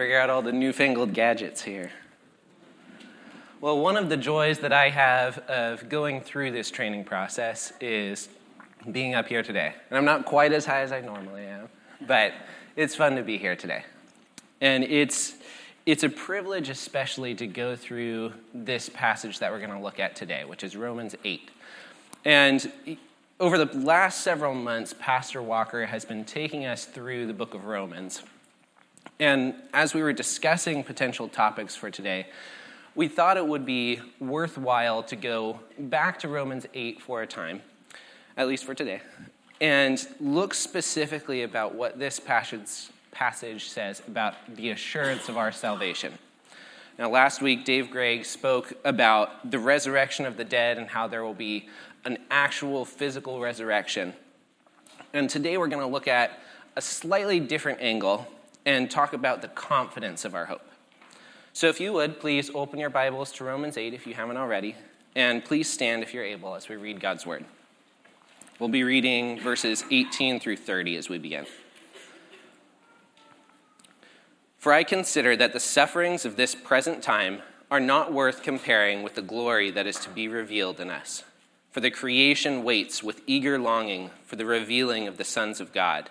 figure out all the newfangled gadgets here. Well, one of the joys that I have of going through this training process is being up here today. And I'm not quite as high as I normally am, but it's fun to be here today. And it's, it's a privilege, especially, to go through this passage that we're going to look at today, which is Romans 8. And over the last several months, Pastor Walker has been taking us through the book of Romans. And as we were discussing potential topics for today, we thought it would be worthwhile to go back to Romans 8 for a time, at least for today, and look specifically about what this passage, passage says about the assurance of our salvation. Now, last week, Dave Gregg spoke about the resurrection of the dead and how there will be an actual physical resurrection. And today, we're going to look at a slightly different angle and talk about the confidence of our hope. So, if you would, please open your Bibles to Romans 8 if you haven't already, and please stand if you're able as we read God's Word. We'll be reading verses 18 through 30 as we begin. For I consider that the sufferings of this present time are not worth comparing with the glory that is to be revealed in us. For the creation waits with eager longing for the revealing of the sons of God.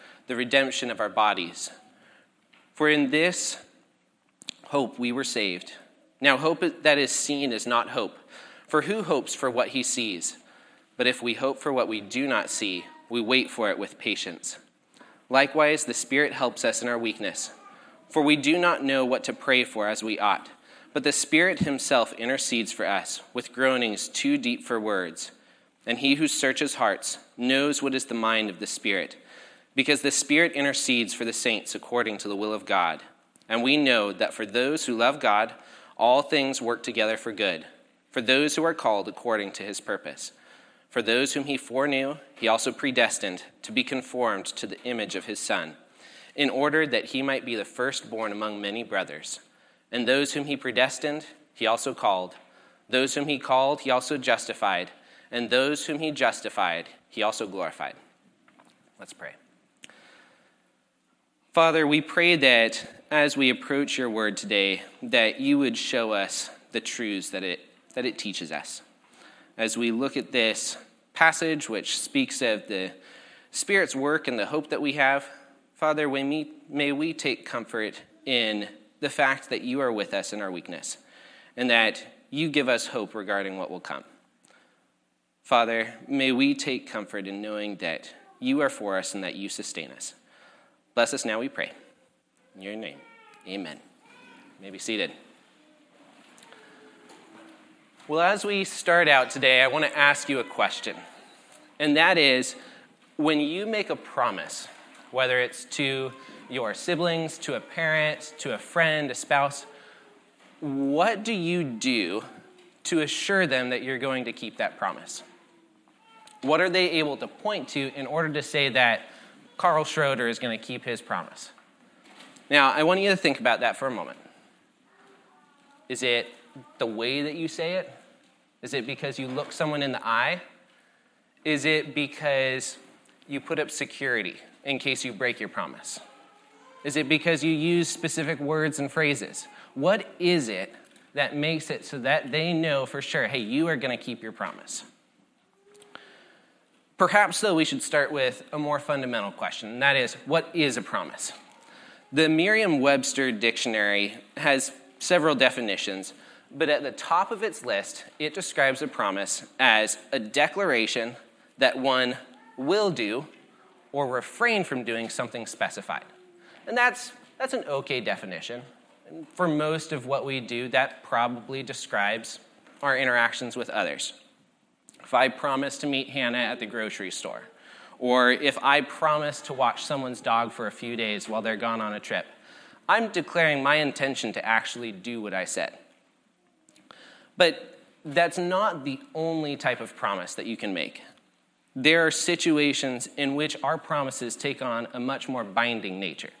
the redemption of our bodies. For in this hope we were saved. Now, hope that is seen is not hope, for who hopes for what he sees? But if we hope for what we do not see, we wait for it with patience. Likewise, the Spirit helps us in our weakness, for we do not know what to pray for as we ought. But the Spirit Himself intercedes for us with groanings too deep for words. And He who searches hearts knows what is the mind of the Spirit, because the Spirit intercedes for the saints according to the will of God. And we know that for those who love God, all things work together for good, for those who are called according to his purpose. For those whom he foreknew, he also predestined to be conformed to the image of his Son, in order that he might be the firstborn among many brothers. And those whom he predestined, he also called. Those whom he called, he also justified. And those whom he justified, he also glorified. Let's pray. Father, we pray that as we approach your word today, that you would show us the truths that it, that it teaches us. As we look at this passage, which speaks of the Spirit's work and the hope that we have, Father, may we take comfort in the fact that you are with us in our weakness and that you give us hope regarding what will come. Father, may we take comfort in knowing that you are for us and that you sustain us. Bless us now, we pray. In your name, amen. You may be seated. Well, as we start out today, I want to ask you a question. And that is when you make a promise, whether it's to your siblings, to a parent, to a friend, a spouse, what do you do to assure them that you're going to keep that promise? What are they able to point to in order to say that Carl Schroeder is going to keep his promise? Now, I want you to think about that for a moment. Is it the way that you say it? Is it because you look someone in the eye? Is it because you put up security in case you break your promise? Is it because you use specific words and phrases? What is it that makes it so that they know for sure, hey, you are going to keep your promise? Perhaps, though, we should start with a more fundamental question, and that is what is a promise? The Merriam Webster dictionary has several definitions, but at the top of its list, it describes a promise as a declaration that one will do or refrain from doing something specified. And that's, that's an okay definition. For most of what we do, that probably describes our interactions with others. If I promise to meet Hannah at the grocery store, or if I promise to watch someone's dog for a few days while they're gone on a trip, I'm declaring my intention to actually do what I said. But that's not the only type of promise that you can make. There are situations in which our promises take on a much more binding nature.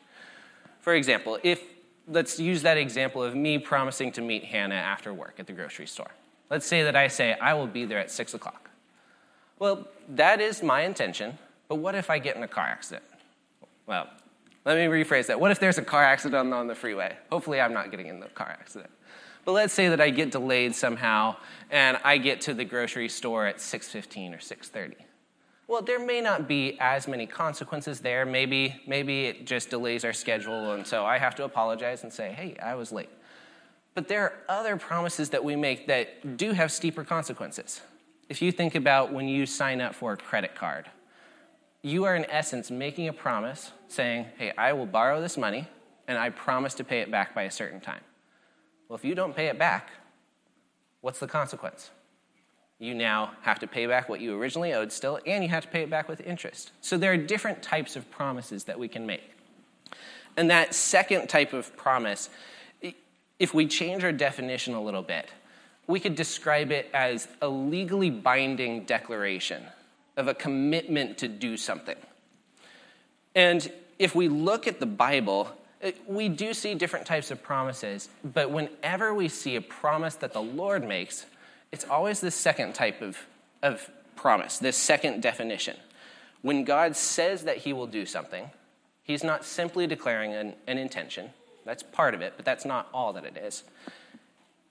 For example, if let's use that example of me promising to meet Hannah after work at the grocery store. Let's say that I say, I will be there at six o'clock. Well, that is my intention, but what if I get in a car accident? Well, let me rephrase that. What if there's a car accident on the freeway? Hopefully, I'm not getting in the car accident. But let's say that I get delayed somehow and I get to the grocery store at 6:15 or 6:30. Well, there may not be as many consequences there. Maybe maybe it just delays our schedule and so I have to apologize and say, "Hey, I was late." But there are other promises that we make that do have steeper consequences. If you think about when you sign up for a credit card, you are in essence making a promise saying, Hey, I will borrow this money and I promise to pay it back by a certain time. Well, if you don't pay it back, what's the consequence? You now have to pay back what you originally owed still, and you have to pay it back with interest. So there are different types of promises that we can make. And that second type of promise, if we change our definition a little bit, we could describe it as a legally binding declaration of a commitment to do something. And if we look at the Bible, eh, we do see different types of promises, but whenever we see a promise that the Lord makes, it's always this second type of, of promise, this second definition. When God says that he will do something, he's not simply declaring an, an intention. That's part of it, but that's not all that it is.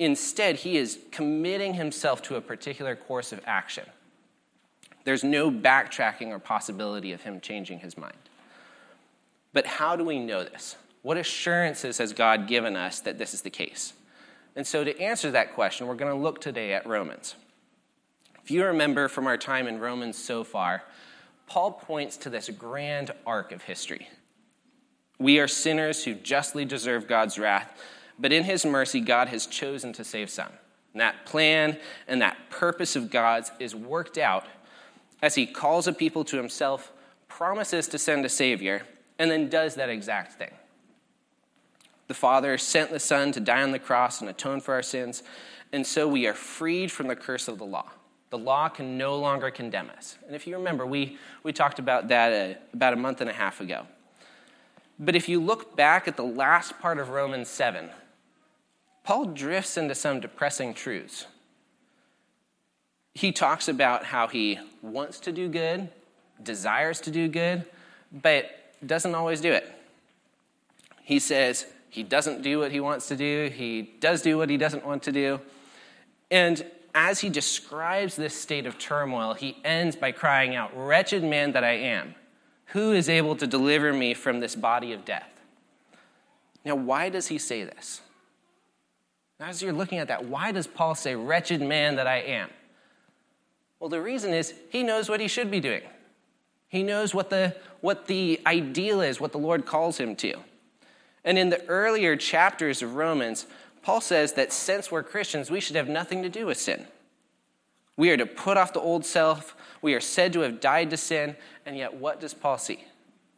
Instead, he is committing himself to a particular course of action. There's no backtracking or possibility of him changing his mind. But how do we know this? What assurances has God given us that this is the case? And so, to answer that question, we're going to look today at Romans. If you remember from our time in Romans so far, Paul points to this grand arc of history. We are sinners who justly deserve God's wrath, but in his mercy, God has chosen to save some. And that plan and that purpose of God's is worked out as he calls a people to himself, promises to send a Savior, and then does that exact thing. The Father sent the Son to die on the cross and atone for our sins, and so we are freed from the curse of the law. The law can no longer condemn us. And if you remember, we, we talked about that uh, about a month and a half ago. But if you look back at the last part of Romans 7, Paul drifts into some depressing truths. He talks about how he wants to do good, desires to do good, but doesn't always do it. He says, he doesn't do what he wants to do, he does do what he doesn't want to do. And as he describes this state of turmoil, he ends by crying out, Wretched man that I am, who is able to deliver me from this body of death? Now, why does he say this? Now, as you're looking at that, why does Paul say, Wretched man that I am? Well, the reason is he knows what he should be doing. He knows what the, what the ideal is, what the Lord calls him to. And in the earlier chapters of Romans, Paul says that since we're Christians, we should have nothing to do with sin. We are to put off the old self. We are said to have died to sin. And yet, what does Paul see?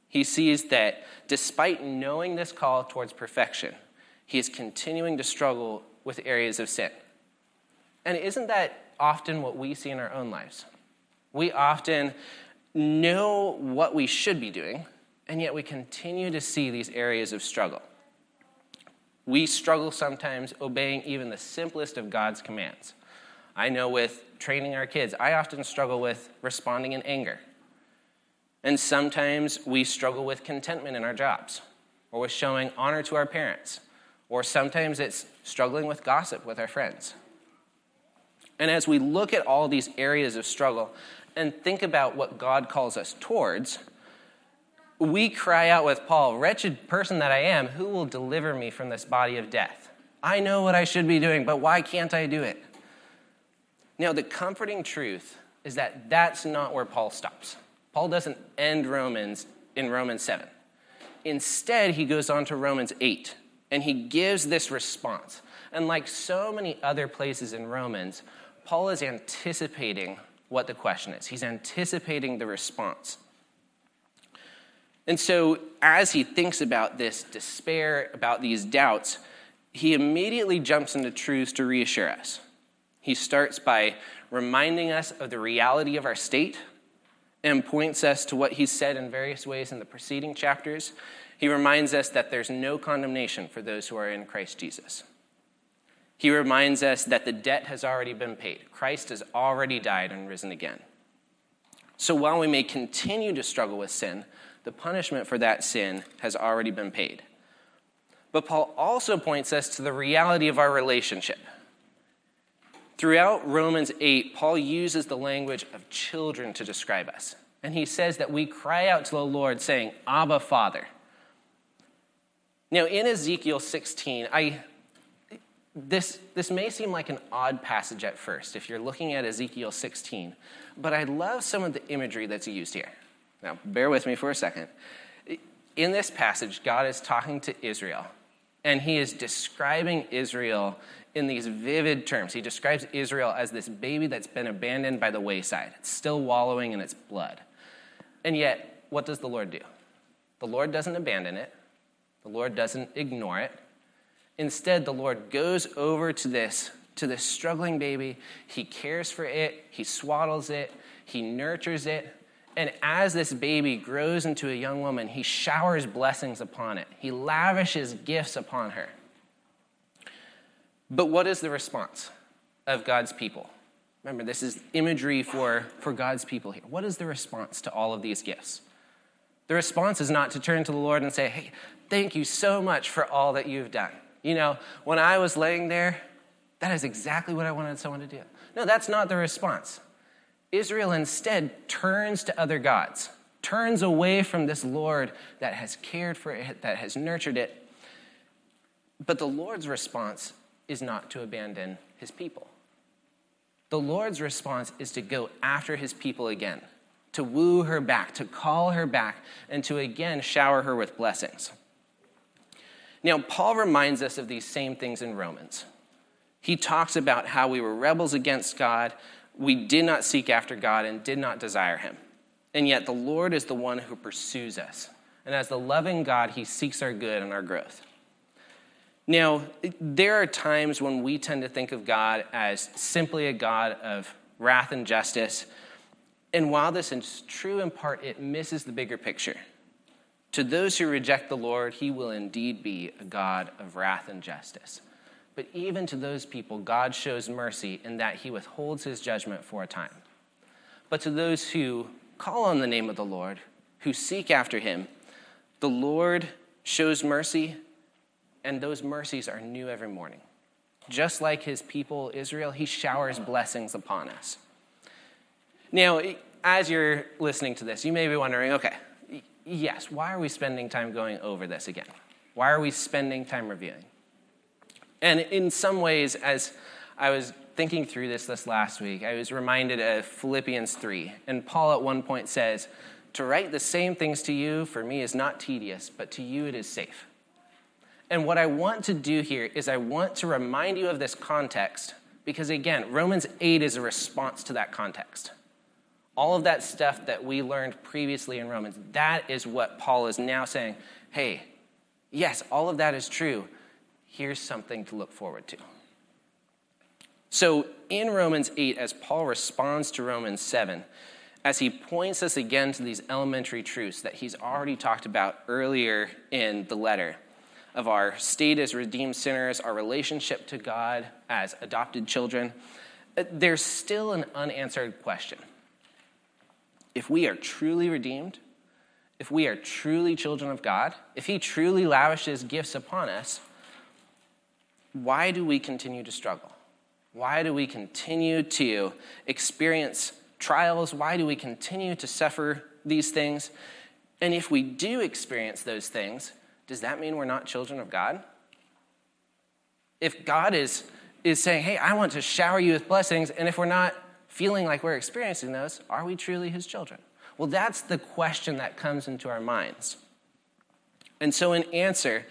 He sees that despite knowing this call towards perfection, he is continuing to struggle with areas of sin. And isn't that often what we see in our own lives? We often know what we should be doing, and yet we continue to see these areas of struggle. We struggle sometimes obeying even the simplest of God's commands. I know with training our kids, I often struggle with responding in anger. And sometimes we struggle with contentment in our jobs, or with showing honor to our parents, or sometimes it's struggling with gossip with our friends. And as we look at all these areas of struggle and think about what God calls us towards, we cry out with Paul, Wretched person that I am, who will deliver me from this body of death? I know what I should be doing, but why can't I do it? Now, the comforting truth is that that's not where Paul stops. Paul doesn't end Romans in Romans 7. Instead, he goes on to Romans 8, and he gives this response. And like so many other places in Romans, Paul is anticipating what the question is. He's anticipating the response. And so, as he thinks about this despair, about these doubts, he immediately jumps into truths to reassure us. He starts by reminding us of the reality of our state and points us to what he said in various ways in the preceding chapters. He reminds us that there's no condemnation for those who are in Christ Jesus. He reminds us that the debt has already been paid. Christ has already died and risen again. So while we may continue to struggle with sin, the punishment for that sin has already been paid. But Paul also points us to the reality of our relationship. Throughout Romans 8, Paul uses the language of children to describe us. And he says that we cry out to the Lord saying, Abba, Father. Now, in Ezekiel 16, I, this, this may seem like an odd passage at first if you're looking at Ezekiel 16, but I love some of the imagery that's used here. Now, bear with me for a second. In this passage, God is talking to Israel, and he is describing Israel in these vivid terms. He describes Israel as this baby that's been abandoned by the wayside, it's still wallowing in its blood. And yet, what does the Lord do? The Lord doesn't abandon it, the Lord doesn't ignore it. Instead, the Lord goes over to this to this struggling baby. He cares for it, he swaddles it, he nurtures it, and as this baby grows into a young woman, he showers blessings upon it. He lavishes gifts upon her. But what is the response of God's people? Remember, this is imagery for, for God's people here. What is the response to all of these gifts? The response is not to turn to the Lord and say, Hey, thank you so much for all that you've done. You know, when I was laying there, that is exactly what I wanted someone to do. No, that's not the response. Israel instead turns to other gods, turns away from this Lord that has cared for it, that has nurtured it. But the Lord's response is not to abandon his people. The Lord's response is to go after his people again, to woo her back, to call her back, and to again shower her with blessings. Now, Paul reminds us of these same things in Romans. He talks about how we were rebels against God, we did not seek after God and did not desire him. And yet the Lord is the one who pursues us. And as the loving God, he seeks our good and our growth. Now, there are times when we tend to think of God as simply a God of wrath and justice. And while this is true in part, it misses the bigger picture. To those who reject the Lord, he will indeed be a God of wrath and justice. But even to those people, God shows mercy in that he withholds his judgment for a time. But to those who call on the name of the Lord, who seek after him, the Lord shows mercy, and those mercies are new every morning. Just like his people, Israel, he showers blessings upon us. Now, as you're listening to this, you may be wondering okay, yes, why are we spending time going over this again? Why are we spending time reviewing? And in some ways, as I was thinking through this this last week, I was reminded of Philippians 3. And Paul at one point says, To write the same things to you for me is not tedious, but to you it is safe. And what I want to do here is I want to remind you of this context because, again, Romans 8 is a response to that context. All of that stuff that we learned previously in Romans, that is what Paul is now saying. Hey, yes, all of that is true, here's something to look forward to. So, in Romans 8, as Paul responds to Romans 7, as he points us again to these elementary truths that he's already talked about earlier in the letter of our state as redeemed sinners, our relationship to God as adopted children, uh, there's still an unanswered question. If we are truly redeemed, if we are truly children of God, if he truly lavishes gifts upon us, why do we continue to struggle? Why do we continue to experience trials? Why do we continue to suffer these things? And if we do experience those things, does that mean we're not children of God? If God is, is saying, hey, I want to shower you with blessings, and if we're not feeling like we're experiencing those, are we truly his children? Well, that's the question that comes into our minds. And so, in answer,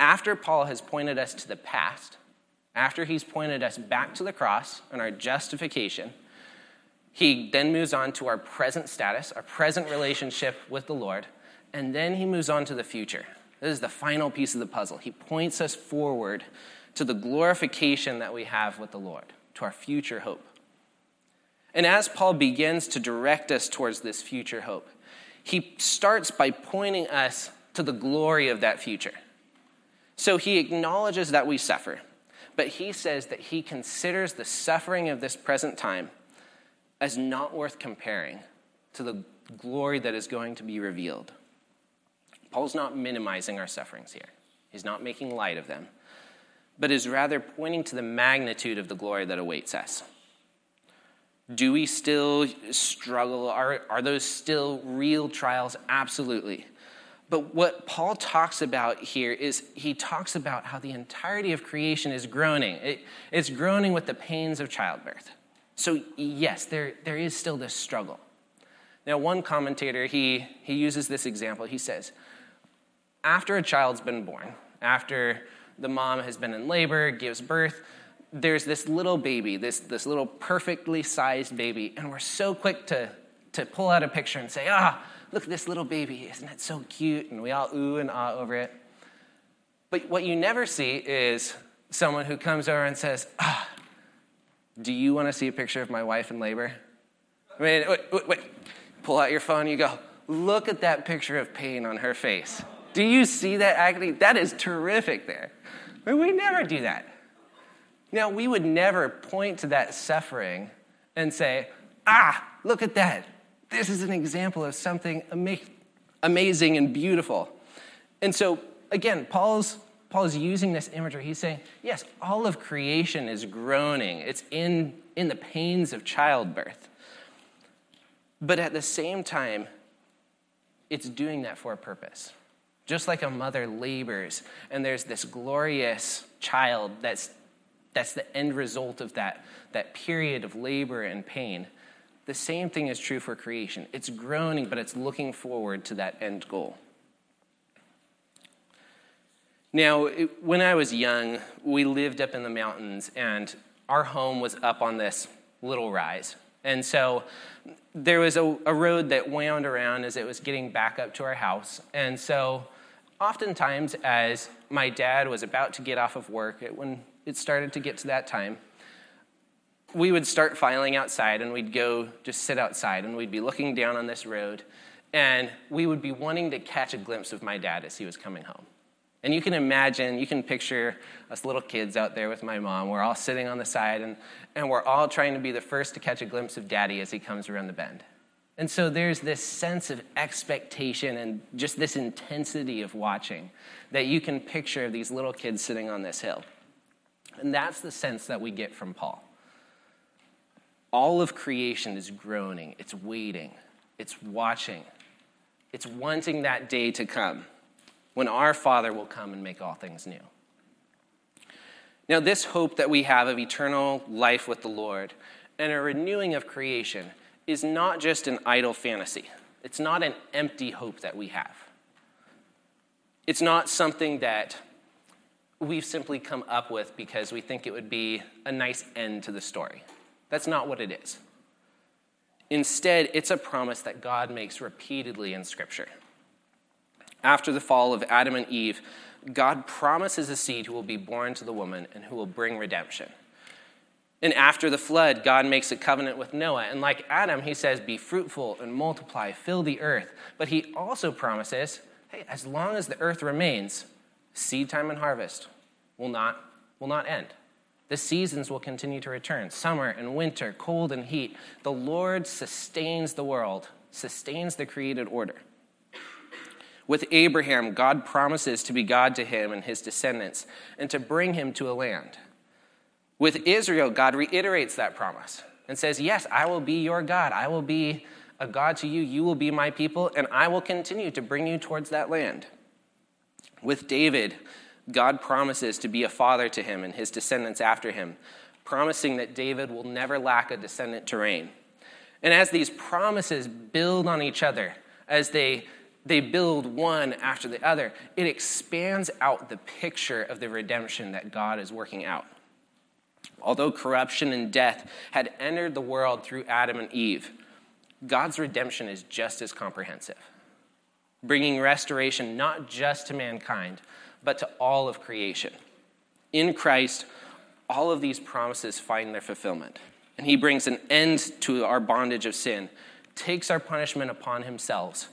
after Paul has pointed us to the past, after he's pointed us back to the cross and our justification, he then moves on to our present status, our present relationship with the Lord. And then he moves on to the future. This is the final piece of the puzzle. He points us forward to the glorification that we have with the Lord, to our future hope. And as Paul begins to direct us towards this future hope, he starts by pointing us to the glory of that future. So he acknowledges that we suffer, but he says that he considers the suffering of this present time as not worth comparing to the glory that is going to be revealed. Paul's not minimizing our sufferings here, he's not making light of them, but is rather pointing to the magnitude of the glory that awaits us. Do we still struggle? Are, are those still real trials? Absolutely. But what Paul talks about here is he talks about how the entirety of creation is groaning. It, it's groaning with the pains of childbirth. So, yes, there, there is still this struggle. Now, one commentator, he, he uses this example. He says, after a child's been born, after the mom has been in labor, gives birth, there's this little baby, this, this little perfectly sized baby, and we're so quick to, to pull out a picture and say, ah, look at this little baby, isn't it so cute? And we all ooh and ah over it. But what you never see is someone who comes over and says, ah, do you want to see a picture of my wife in labor? I mean, wait, wait, wait. Pull out your phone, you go, look at that picture of pain on her face. Do you see that agony? That is terrific there. I mean, we never do that. Now, we would never point to that suffering and say, ah, look at that. This is an example of something ama- amazing and beautiful. And so, again, Paul's, Paul's using this imagery. He's saying, yes, all of creation is groaning, it's in, in the pains of childbirth. But at the same time, it's doing that for a purpose. Just like a mother labors, and there's this glorious child that's, that's the end result of that, that period of labor and pain. The same thing is true for creation. It's groaning, but it's looking forward to that end goal. Now, it, when I was young, we lived up in the mountains, and our home was up on this little rise. And so there was a, a, road that wound around as it was getting back up to our house. And so, oftentimes, as my dad was about to get off of work, it, when it started to get to that time, we would start filing outside and we'd go just sit outside and we'd be looking down on this road and we would be wanting to catch a glimpse of my dad as he was coming home. And you can imagine, you can picture us little kids out there with my mom. We're all sitting on the side and, and we're all trying to be the first to catch a glimpse of daddy as he comes around the bend. And so there's this sense of expectation and just this intensity of watching that you can picture of these little kids sitting on this hill. And that's the sense that we get from Paul. All of creation is groaning, it's waiting, it's watching, it's wanting that day to come when our Father will come and make all things new. Now, this hope that we have of eternal life with the Lord and a renewing of creation is not just an idle fantasy. It's not an empty hope that we have. It's not something that we've simply come up with because we think it would be a nice end to the story. That's not what it is. Instead, it's a promise that God makes repeatedly in Scripture. After the fall of Adam and Eve, God promises a seed who will be born to the woman and who will bring redemption. And after the flood, God makes a covenant with Noah. And like Adam, he says, Be fruitful and multiply, fill the earth. But he also promises, Hey, as long as the earth remains, seed time and harvest will not, will not end. The seasons will continue to return summer and winter, cold and heat. The Lord sustains the world, sustains the created order. With Abraham, God promises to be God to him and his descendants and to bring him to a land. With Israel, God reiterates that promise and says, Yes, I will be your God. I will be a God to you. You will be my people, and I will continue to bring you towards that land. With David, God promises to be a father to him and his descendants after him, promising that David will never lack a descendant to reign. And as these promises build on each other, as they, they build one after the other, it expands out the picture of the redemption that God is working out. Although corruption and death had entered the world through Adam and Eve, God's redemption is just as comprehensive. Bringing restoration not just to mankind, but to all of creation. In Christ, all of these promises find their fulfillment. And he brings an end to our bondage of sin, takes our punishment upon himself,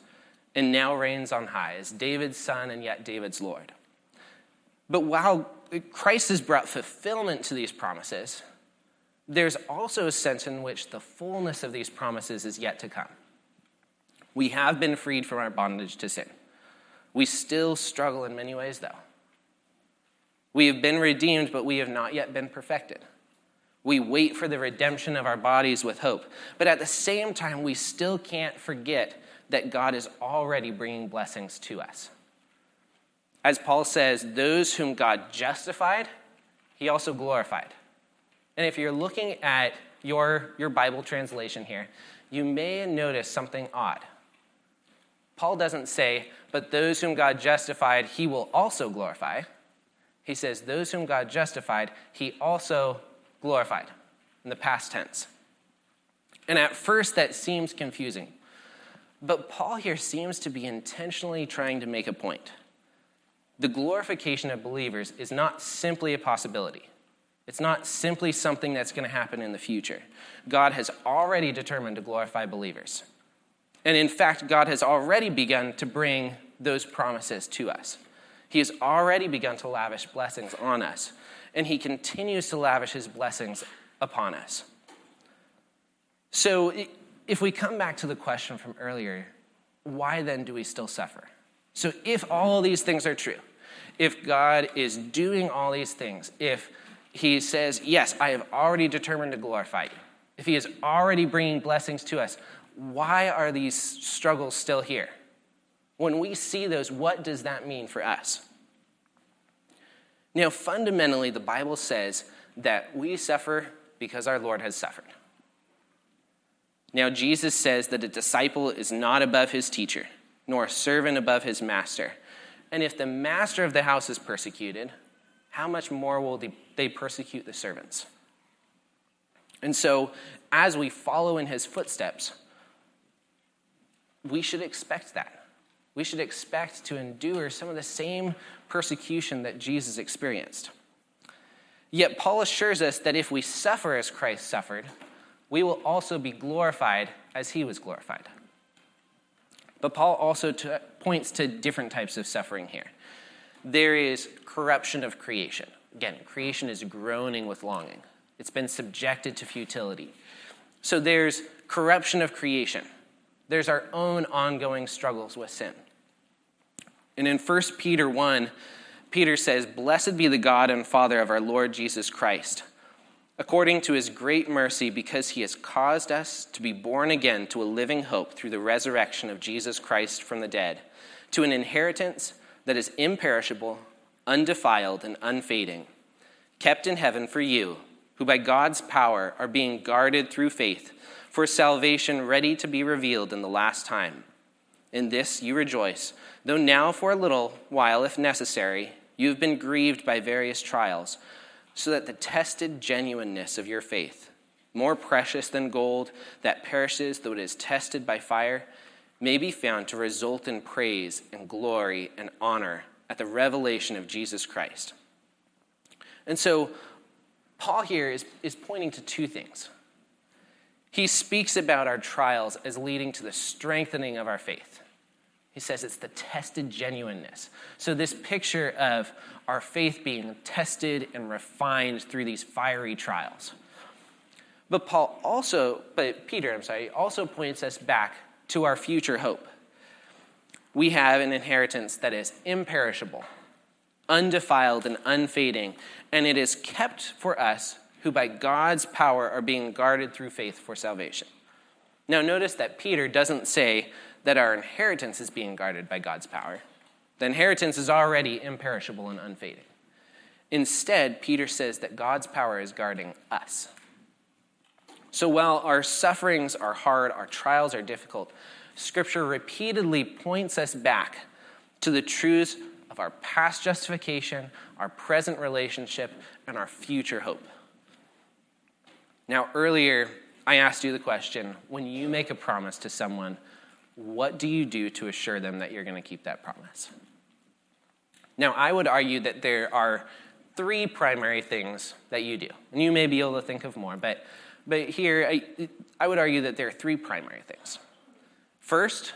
and now reigns on high as David's son and yet David's Lord. But while Christ has brought fulfillment to these promises, there's also a sense in which the fullness of these promises is yet to come. We have been freed from our bondage to sin. We still struggle in many ways, though. We have been redeemed, but we have not yet been perfected. We wait for the redemption of our bodies with hope. But at the same time, we still can't forget that God is already bringing blessings to us. As Paul says, those whom God justified, he also glorified. And if you're looking at your, your Bible translation here, you may notice something odd. Paul doesn't say, but those whom God justified, he will also glorify. He says, those whom God justified, he also glorified in the past tense. And at first, that seems confusing. But Paul here seems to be intentionally trying to make a point. The glorification of believers is not simply a possibility. It's not simply something that's going to happen in the future. God has already determined to glorify believers. And in fact, God has already begun to bring those promises to us. He has already begun to lavish blessings on us, and He continues to lavish His blessings upon us. So, if we come back to the question from earlier, why then do we still suffer? So, if all these things are true, if God is doing all these things, if He says, Yes, I have already determined to glorify you, if He is already bringing blessings to us, why are these struggles still here? When we see those, what does that mean for us? Now, fundamentally, the Bible says that we suffer because our Lord has suffered. Now, Jesus says that a disciple is not above his teacher, nor a servant above his master. And if the master of the house is persecuted, how much more will they persecute the servants? And so, as we follow in his footsteps, we should expect that. We should expect to endure some of the same persecution that Jesus experienced. Yet Paul assures us that if we suffer as Christ suffered, we will also be glorified as he was glorified. But Paul also t- points to different types of suffering here. There is corruption of creation. Again, creation is groaning with longing, it's been subjected to futility. So there's corruption of creation there's our own ongoing struggles with sin. And in 1 Peter 1, Peter says, Blessed be the God and Father of our Lord Jesus Christ, according to his great mercy, because he has caused us to be born again to a living hope through the resurrection of Jesus Christ from the dead, to an inheritance that is imperishable, undefiled, and unfading, kept in heaven for you, who by God's power are being guarded through faith for salvation ready to be revealed in the last time. In this you rejoice, though now for a little while, if necessary, you have been grieved by various trials, so that the tested genuineness of your faith, more precious than gold that perishes though it is tested by fire, may be found to result in praise and glory and honor at the revelation of Jesus Christ. And so, Paul here is, is pointing to two things. He speaks about our trials as leading to the strengthening of our faith. He says it's the tested genuineness. So, this picture of our faith being tested and refined through these fiery trials. But Paul also, but Peter, I'm sorry, also points us back to our future hope. We have an inheritance that is imperishable, undefiled, and unfading, and it is kept for us who by God's power are being guarded through faith for salvation. Now, notice that Peter doesn't say that our inheritance is being guarded by God's power. The inheritance is already imperishable and unfading. Instead, Peter says that God's power is guarding us. So while our sufferings are hard, our trials are difficult, Scripture repeatedly points us back to the truths of our past justification, our present relationship, and our future hope. Now, earlier, I asked you the question when you make a promise to someone, what do you do to assure them that you're going to keep that promise? Now, I would argue that there are three primary things that you do. And you may be able to think of more, but, but here I, I would argue that there are three primary things. First,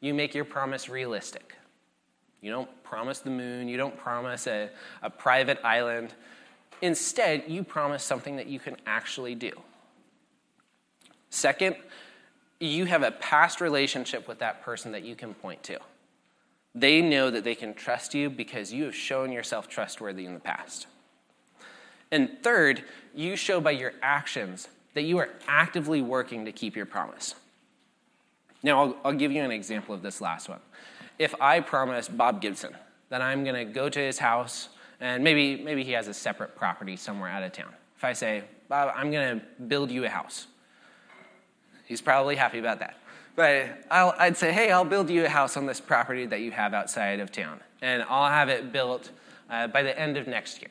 you make your promise realistic. You don't promise the moon, you don't promise a, a private island. Instead, you promise something that you can actually do. Second, you have a past relationship with that person that you can point to. They know that they can trust you because you have shown yourself trustworthy in the past. And third, you show by your actions that you are actively working to keep your promise. Now, I'll, I'll give you an example of this last one. If I promise Bob Gibson that I'm going to go to his house, and maybe, maybe he has a separate property somewhere out of town. If I say, Bob, I'm going to build you a house, he's probably happy about that. But i would say, hey, I'll build you a house on this property that you have outside of town, and I'll have it built uh, by the end of next year.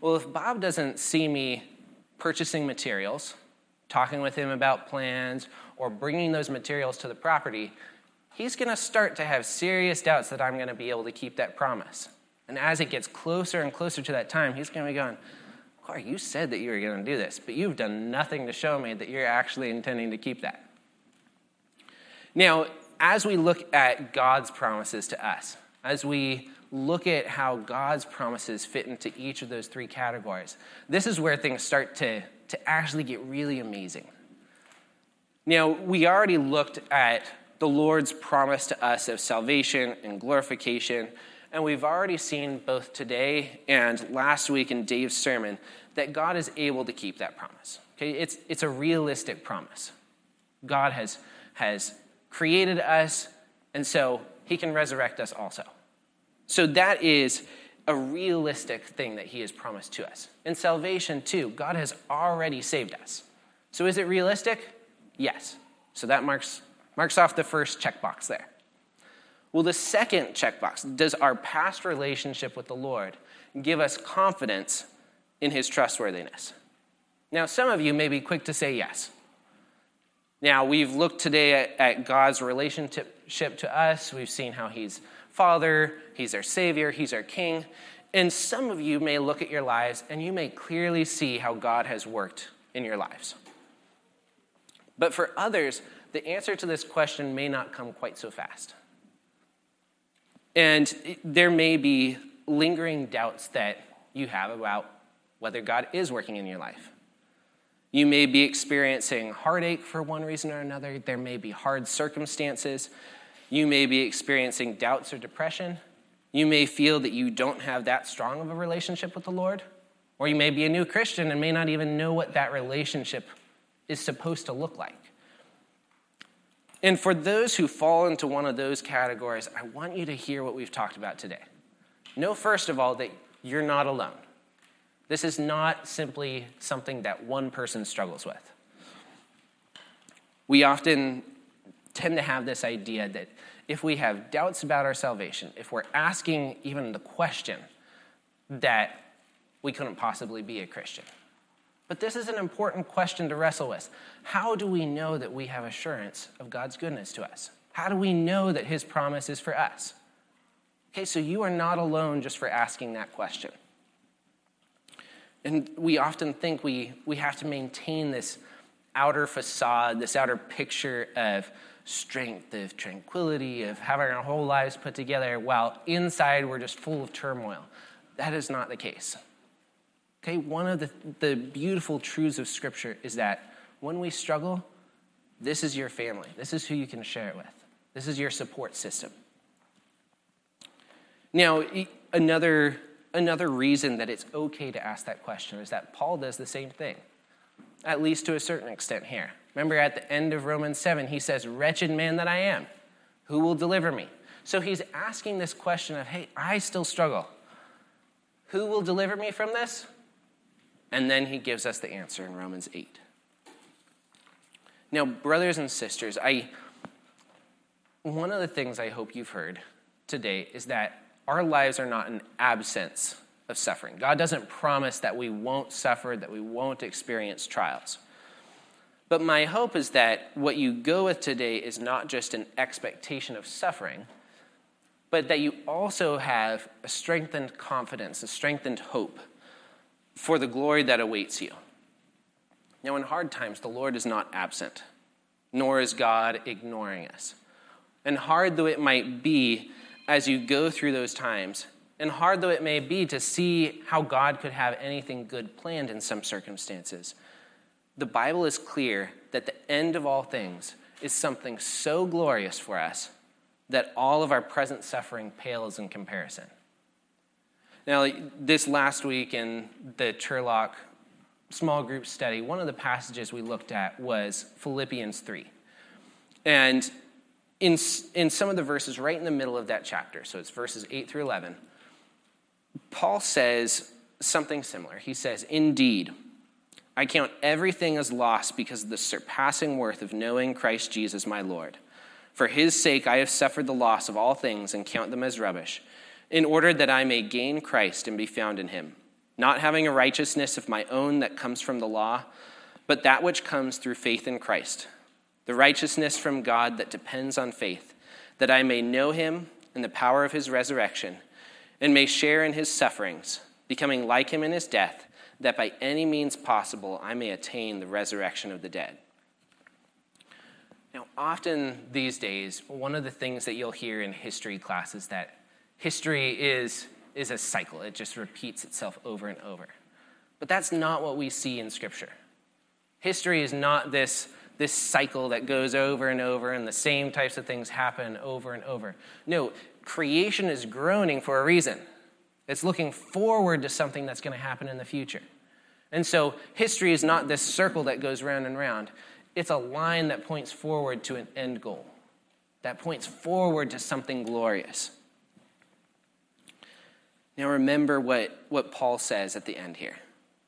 Well, if Bob doesn't see me purchasing materials, talking with him about plans, or bringing those materials to the property, he's going to start to have serious doubts that I'm going to be able to keep that promise. And as it gets closer and closer to that time, he's going to be going, Corey, you said that you were going to do this, but you've done nothing to show me that you're actually intending to keep that. Now, as we look at God's promises to us, as we look at how God's promises fit into each of those three categories, this is where things start to, to actually get really amazing. Now, we already looked at the Lord's promise to us of salvation and glorification, and we've already seen both today and last week in Dave's sermon that God is able to keep that promise. Okay, it's, it's a realistic promise. God has, has created us, and so he can resurrect us also. So that is a realistic thing that he has promised to us. In salvation, too, God has already saved us. So is it realistic? Yes. So that marks, marks off the first checkbox there. Well, the second checkbox does our past relationship with the Lord give us confidence in his trustworthiness? Now, some of you may be quick to say yes. Now, we've looked today at, at, God's relationship to us. We've seen how He's Father, He's our Savior, He's our King. And some of you may look at your lives and you may clearly see how God has worked in your lives. But for others, the answer to this question may not come quite so fast. And there may be lingering doubts that you have about whether God is working in your life. You may be experiencing heartache for one reason or another. There may be hard circumstances. You may be experiencing doubts or depression. You may feel that you don't have that strong of a relationship with the Lord. Or you may be a new Christian and may not even know what that relationship is supposed to look like. And for those who fall into one of those categories, I want you to hear what we've talked about today. Know, first of all, that you're not alone. This is not simply something that one person struggles with. We often tend to have this idea that if we have doubts about our salvation, if we're asking even the question, that we couldn't possibly be a Christian. But this is an important question to wrestle with. How do we know that we have assurance of God's goodness to us? How do we know that His promise is for us? Okay, so you are not alone just for asking that question. And we often think we, we have to maintain this outer facade, this outer picture of strength, of tranquility, of having our whole lives put together, while inside we're just full of turmoil. That is not the case. Okay, one of the, the beautiful truths of Scripture is that when we struggle, this is your family. This is who you can share it with. This is your support system. Now, another another reason that it's okay to ask that question is that Paul does the same thing, at least to a certain extent here. Remember at the end of Romans 7, he says, Wretched man that I am, who will deliver me? So he's asking this question of, Hey, I still struggle. Who will deliver me from this? And then he gives us the answer in Romans 8. Now, brothers and sisters, I one of the things I hope you've heard today is that our lives are not an absence of suffering. God doesn't promise that we won't suffer, that we won't experience trials. But my hope is that what you go with today is not just an expectation of suffering, but that you also have a strengthened confidence, a strengthened hope for the glory that awaits you. Now, in hard times, the Lord is not absent, nor is God ignoring us. And hard though it might be as you go through those times, and hard though it may be to see how God could have anything good planned in some circumstances, the Bible is clear that the end of all things is something so glorious for us that all of our present suffering pales in comparison. Now, this last week in the Turlock small group study, one of the passages we looked at was Philippians 3. And in, in some of the verses right in the middle of that chapter, so it's verses 8 through 11, Paul says something similar. He says, Indeed, I count everything as loss because of the surpassing worth of knowing Christ Jesus my Lord. For his sake I have suffered the loss of all things and count them as rubbish, in order that I may gain Christ and be found in him, not having a righteousness of my own that comes from the law, but that which comes through faith in Christ, the righteousness from God that depends on faith, that I may know him and the power of his resurrection, and may share in his sufferings, becoming like him in his death, that by any means possible I may attain the resurrection of the dead. Now, often these days, one of the things that you'll hear in history class is that history is, is a cycle, it just repeats itself over and over. But that's not what we see in Scripture. History is not this, this cycle that goes over and over, and the same types of things happen over and over. No, creation is groaning for a reason. It's looking forward to something that's going to happen in the future. And so history is not this circle that goes round and round it's a line that points forward to an end goal, that points forward to something glorious. Now remember what, what Paul says at the end here.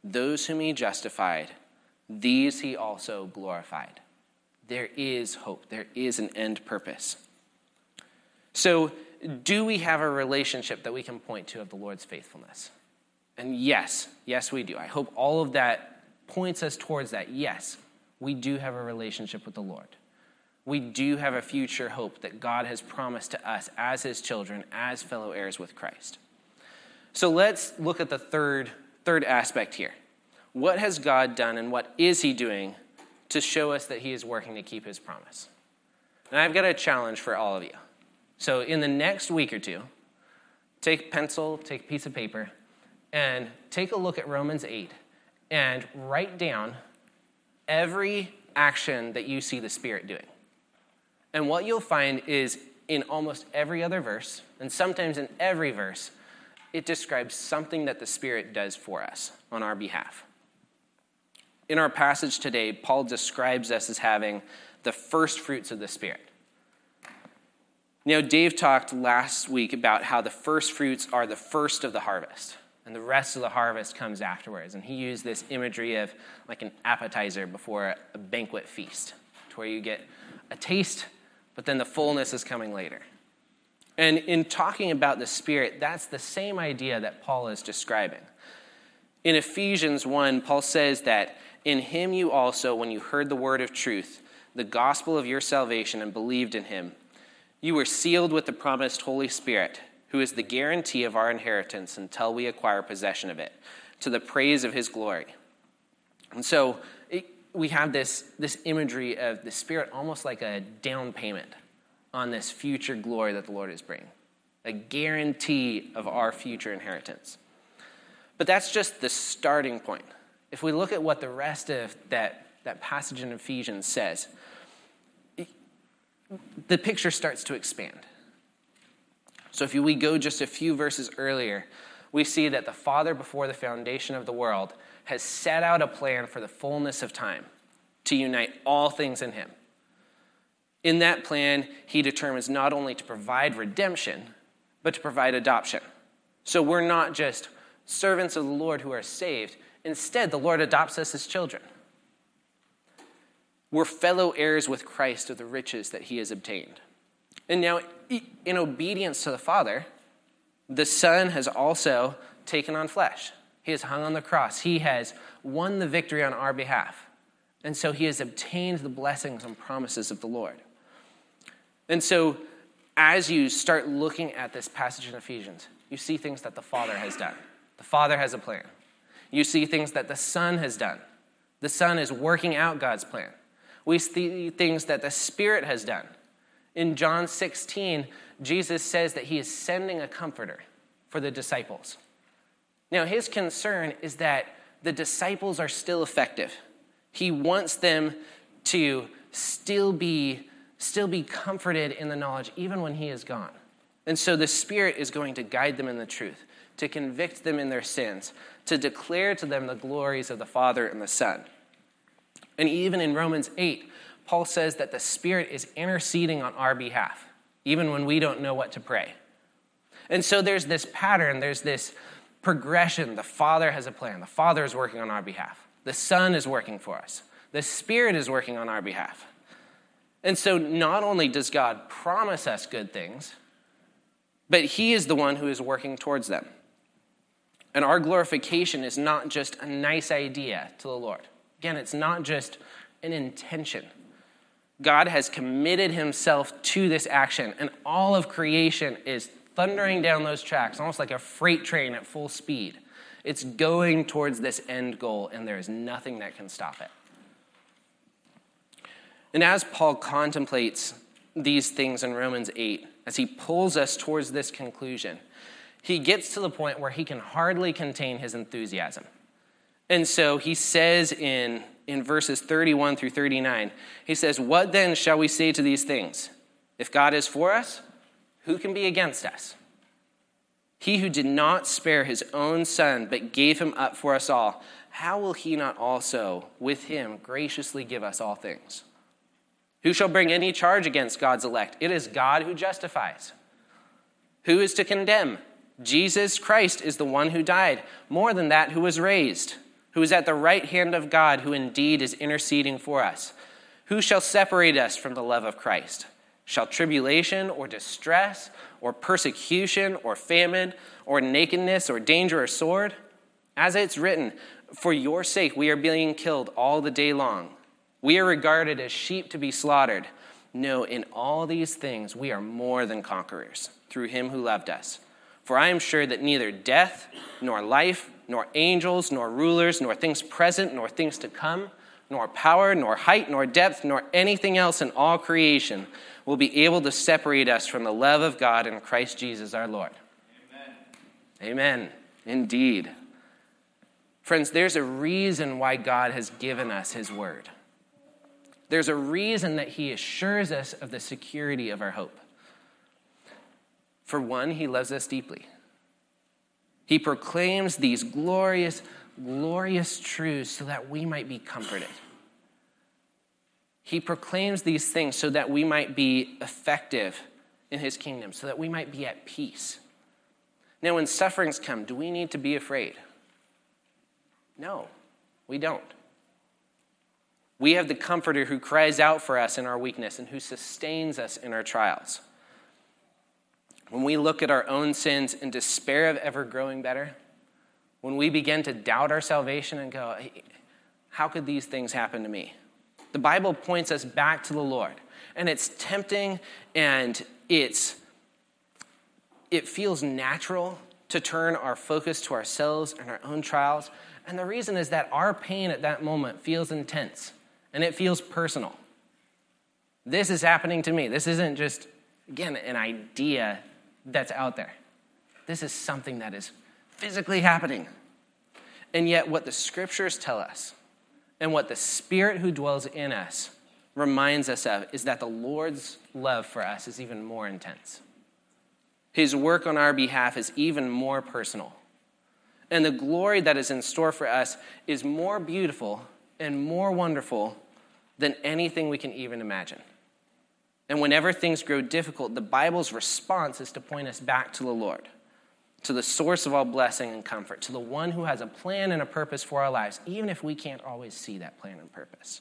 Those whom he justified, these he also glorified. There is hope, there is an end purpose. So, do we have a relationship that we can point to of the Lord's faithfulness? And yes, yes, we do. I hope all of that points us towards that. Yes, we do have a relationship with the Lord. We do have a future hope that God has promised to us as his children, as fellow heirs with Christ. So let's look at the third, third aspect here. What has God done and what is he doing to show us that he is working to keep his promise? And I've got a challenge for all of you. So in the next week or two, take pencil, take a piece of paper, and take a look at Romans 8 and write down every action that you see the Spirit doing. And what you'll find is in almost every other verse, and sometimes in every verse, it describes something that the Spirit does for us on our behalf. In our passage today, Paul describes us as having the first fruits of the Spirit. Now, Dave talked last week about how the first fruits are the first of the harvest and the rest of the harvest comes afterwards. And he used this imagery of like an appetizer before a banquet feast, to where you get a taste, but then the fullness is coming later. And in talking about the Spirit, that's the same idea that Paul is describing. In Ephesians 1, Paul says that in him you also, when you heard the word of truth, the gospel of your salvation, and believed in him, you were sealed with the promised Holy Spirit who is the guarantee of our inheritance until we acquire possession of it, to the praise of his glory. And so it, we have this, this imagery of the Spirit almost like a down payment on this future glory that the Lord is bringing, a guarantee of our future inheritance. But that's just the starting point. If we look at what the rest of that, that passage in Ephesians says, the picture starts to expand. So if we go just a few verses earlier, we see that the Father, before the foundation of the world, has set out a plan for the fullness of time to unite all things in Him. In that plan, He determines not only to provide redemption, but to provide adoption. So we're not just servants of the Lord who are saved. Instead, the Lord adopts us as children. We're fellow heirs with Christ of the riches that He has obtained. And now, in obedience to the Father, the Son has also taken on flesh. He has hung on the cross. He has won the victory on our behalf. And so he has obtained the blessings and promises of the Lord. And so, as you start looking at this passage in Ephesians, you see things that the Father has done. The Father has a plan. You see things that the Son has done. The Son is working out God's plan. We see things that the Spirit has done. In John 16, Jesus says that he is sending a comforter for the disciples. Now, his concern is that the disciples are still effective. He wants them to still be, still be comforted in the knowledge, even when he is gone. And so the Spirit is going to guide them in the truth, to convict them in their sins, to declare to them the glories of the Father and the Son. And even in Romans 8, Paul says that the Spirit is interceding on our behalf, even when we don't know what to pray. And so there's this pattern, there's this progression. The Father has a plan, the Father is working on our behalf, the Son is working for us, the Spirit is working on our behalf. And so not only does God promise us good things, but He is the one who is working towards them. And our glorification is not just a nice idea to the Lord. Again, it's not just an intention. God has committed himself to this action, and all of creation is thundering down those tracks, almost like a freight train at full speed. It's going towards this end goal, and there is nothing that can stop it. And as Paul contemplates these things in Romans 8, as he pulls us towards this conclusion, he gets to the point where he can hardly contain his enthusiasm. And so he says in, in verses 31 through 39, he says, What then shall we say to these things? If God is for us, who can be against us? He who did not spare his own son, but gave him up for us all, how will he not also, with him, graciously give us all things? Who shall bring any charge against God's elect? It is God who justifies. Who is to condemn? Jesus Christ is the one who died, more than that, who was raised who is at the right hand of God, who indeed is interceding for us. Who shall separate us from the love of Christ? Shall tribulation or distress or persecution or famine or nakedness or danger or sword? As it's written, For your sake we are being killed all the day long. We are regarded as sheep to be slaughtered. No, in all these things we are more than conquerors through him who loved us. For I am sure that neither death, nor life, nor angels, nor rulers, nor things present, nor things to come, nor power, nor height, nor depth, nor anything else in all creation will be able to separate us from the love of God in Christ Jesus our Lord. Amen. Amen. Indeed. Friends, there's a reason why God has given us His word. There's a reason that He assures us of the security of our hope. For one, He loves us deeply. He proclaims these glorious, glorious truths so that we might be comforted. He proclaims these things so that we might be effective in his kingdom, so that we might be at peace. Now, when sufferings come, do we need to be afraid? No, we don't. We have the Comforter who cries out for us in our weakness and who sustains us in our trials when we look at our own sins and despair of ever growing better, when we begin to doubt our salvation and go, how could these things happen to me? The Bible points us back to the Lord. And it's tempting and it's it feels natural to turn our focus to ourselves and our own trials. And the reason is that our pain at that moment feels intense and it feels personal. This is happening to me. This isn't just, again, an idea that's out there. This is something that is physically happening. And yet, what the scriptures tell us and what the Spirit who dwells in us reminds us of is that the Lord's love for us is even more intense. His work on our behalf is even more personal. And the glory that is in store for us is more beautiful and more wonderful than anything we can even imagine. And whenever things grow difficult, the Bible's response is to point us back to the Lord, to the source of all blessing and comfort, to the one who has a plan and a purpose for our lives, even if we can't always see that plan and purpose.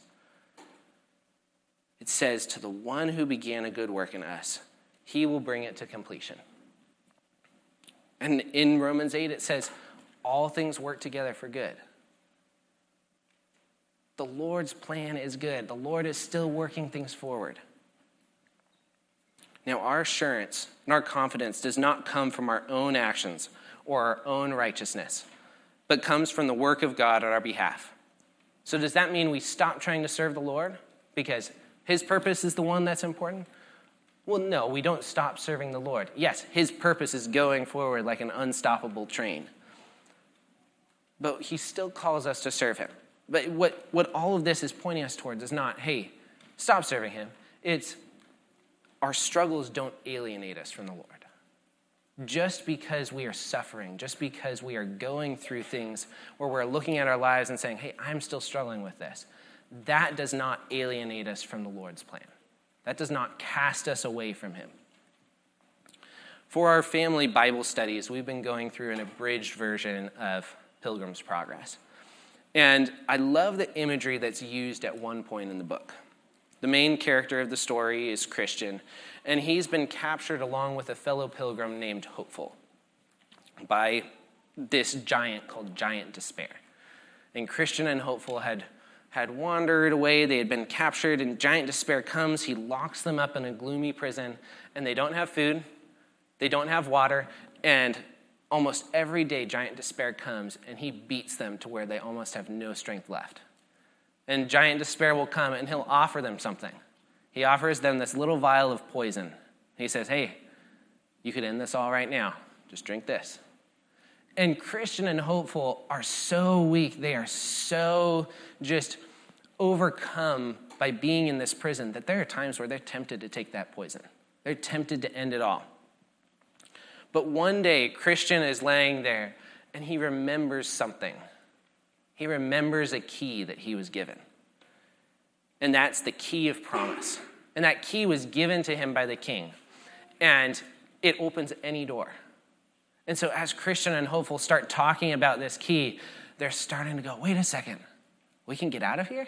It says, To the one who began a good work in us, he will bring it to completion. And in Romans 8, it says, All things work together for good. The Lord's plan is good. The Lord is still working things forward. Now, our assurance and our confidence does not come from our own actions or our own righteousness, but comes from the work of God on our behalf. So, does that mean we stop trying to serve the Lord because His purpose is the one that's important? Well, no, we don't stop serving the Lord. Yes, His purpose is going forward like an unstoppable train. But He still calls us to serve Him. But what, what all of this is pointing us towards is not, hey, stop serving Him. It's our struggles don't alienate us from the Lord. Just because we are suffering, just because we are going through things where we're looking at our lives and saying, hey, I'm still struggling with this, that does not alienate us from the Lord's plan. That does not cast us away from Him. For our family Bible studies, we've been going through an abridged version of Pilgrim's Progress. And I love the imagery that's used at one point in the book. The main character of the story is Christian, and he's been captured along with a fellow pilgrim named Hopeful by this giant called Giant Despair. And Christian and Hopeful had, had wandered away, they had been captured, and Giant Despair comes, he locks them up in a gloomy prison, and they don't have food, they don't have water, and almost every day Giant Despair comes and he beats them to where they almost have no strength left and giant despair will come and he'll offer them something. He offers them this little vial of poison. He says, Hey, you could end this all right now. Just drink this. And Christian and hopeful are so weak. They are so just overcome by being in this prison that there are times where they're tempted to take that poison. They're tempted to end it all. But one day, Christian is laying there and he remembers something he remembers a key that he was given. And that's the key of promise. And that key was given to him by the king. And it opens any door. And so, as Christian and Hopeful start talking about this key, they're starting to go, wait a second, we can get out of here?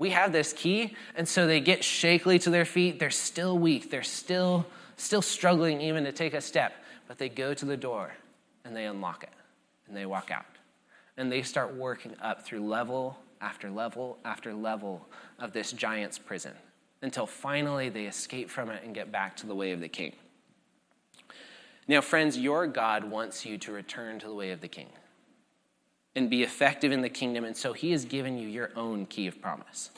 We have this key. And so they get shakily to their feet. They're still weak. They're still, still struggling even to take a step. But they go to the door and they unlock it and they walk out and they start working up through level after level after level of this giant's prison until finally they escape from it and get back to the way of the king. Now, friends, your God wants you to return to the way of the king and be effective in the kingdom, and so he has given you your own key of promise.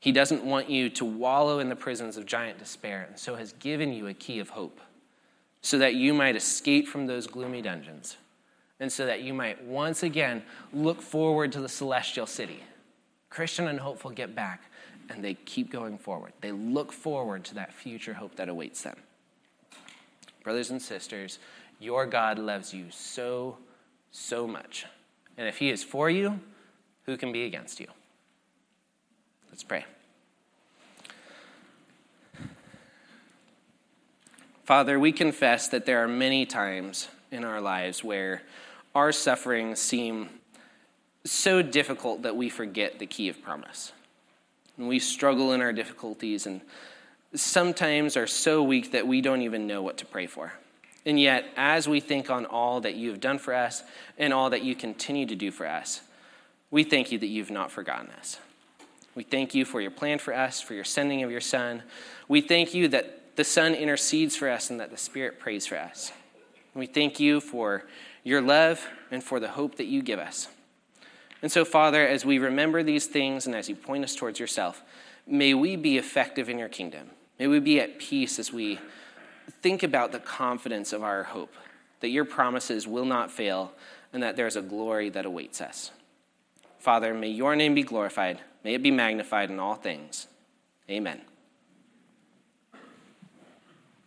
He doesn't want you to wallow in the prisons of giant despair, and so has given you a key of hope so that you might escape from those gloomy dungeons and so that you might once again look forward to the celestial city. Christian and hopeful get back and they keep going forward. They look forward to that future hope that awaits them. Brothers and sisters, your God loves you so, so much. And if He is for you, who can be against you? Let's pray. Father, we confess that there are many times in our lives where our sufferings seem so difficult that we forget the key of promise. And we struggle in our difficulties and sometimes are so weak that we don't even know what to pray for. And yet, as we think on all that you have done for us and all that you continue to do for us, we thank you that you've not forgotten us. We thank you for your plan for us, for your sending of your Son. We thank you that the Son intercedes for us and that the Spirit prays for us. We thank you for your love, and for the hope that you give us. And so, Father, as we remember these things and as you point us towards yourself, may we be effective in your kingdom. May we be at peace as we think about the confidence of our hope, that your promises will not fail, and that there's a glory that awaits us. Father, may your name be glorified. May it be magnified in all things. Amen.